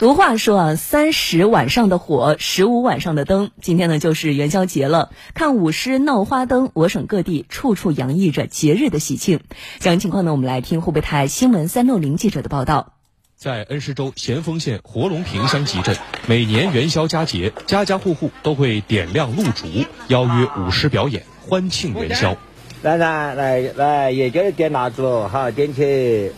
俗话说啊，三十晚上的火，十五晚上的灯。今天呢，就是元宵节了。看舞狮闹花灯，我省各地处处洋溢着节日的喜庆。详细情况呢，我们来听湖北台新闻三六零记者的报道。在恩施州咸丰县活龙坪乡集镇，每年元宵佳节，家家户户都会点亮露烛，邀约舞狮表演，欢庆元宵。来来来来，也叫点蜡烛，好点起。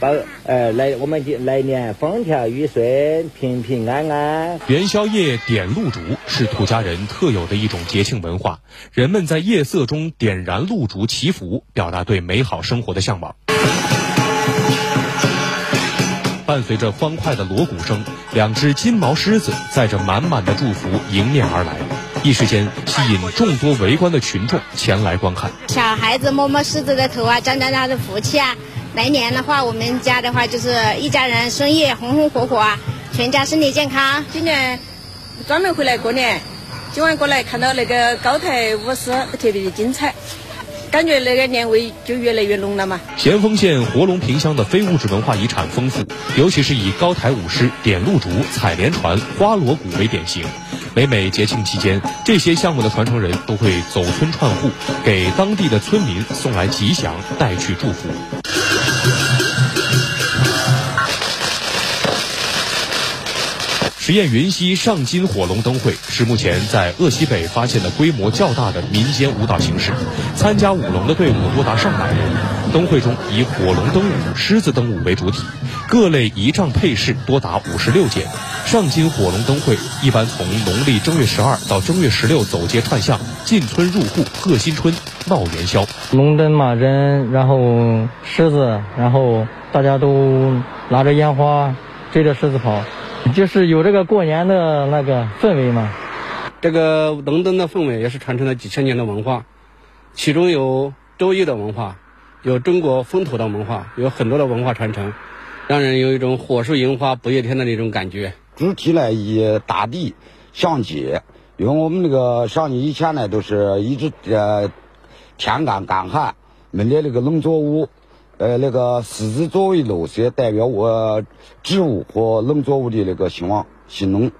报呃来，我们来年风调雨顺，平平安安。元宵夜点露烛是土家人特有的一种节庆文化，人们在夜色中点燃露烛祈福，表达对美好生活的向往。伴随着欢快的锣鼓声，两只金毛狮子载着满满的祝福迎面而来，一时间吸引众多围观的群众前来观看。小孩子摸摸狮子的头啊，沾沾他的福气啊。来年的话，我们家的话就是一家人生意红红火火，全家身体健康。今年专门回来过年，今晚过来看到那个高台舞狮，特别的精彩，感觉那个年味就越来越浓了嘛。咸丰县活龙坪乡的非物质文化遗产丰富，尤其是以高台舞狮、点露竹、采莲船、花锣鼓为典型。每每节庆期间，这些项目的传承人都会走村串户，给当地的村民送来吉祥，带去祝福。十堰云溪上金火龙灯会是目前在鄂西北发现的规模较大的民间舞蹈形式，参加舞龙的队伍多达上百人。灯会中以火龙灯舞、狮子灯舞为主体，各类仪仗配饰多达五十六件。上金火龙灯会一般从农历正月十二到正月十六走街串巷，进村入户贺新春、闹元宵。龙灯嘛，人然后狮子，然后大家都拿着烟花追着狮子跑。就是有这个过年的那个氛围嘛，这个龙灯的氛围也是传承了几千年的文化，其中有周易的文化，有中国风土的文化，有很多的文化传承，让人有一种火树银花不夜天的那种感觉。主题呢以大地相接，因为我们那个像以前呢都是一直呃天干干旱，没得那个农作物。呃，那个狮子作为绿色，代表我植物和农作物的那个兴旺兴隆。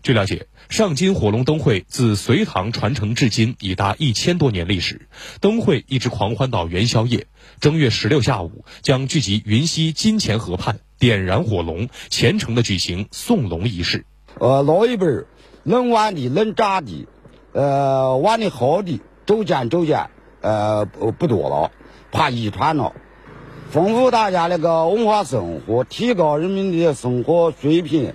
据了解，上金火龙灯会自隋唐传承至今已达一千多年历史，灯会一直狂欢到元宵夜。正月十六下午，将聚集云溪金钱河畔，点燃火龙，虔诚的举行送龙仪式。呃，老一辈儿能玩的、能扎的，呃，玩的好的，周见周见，呃，不不多了，怕遗传了。丰富大家那个文化生活，提高人民的生活水平。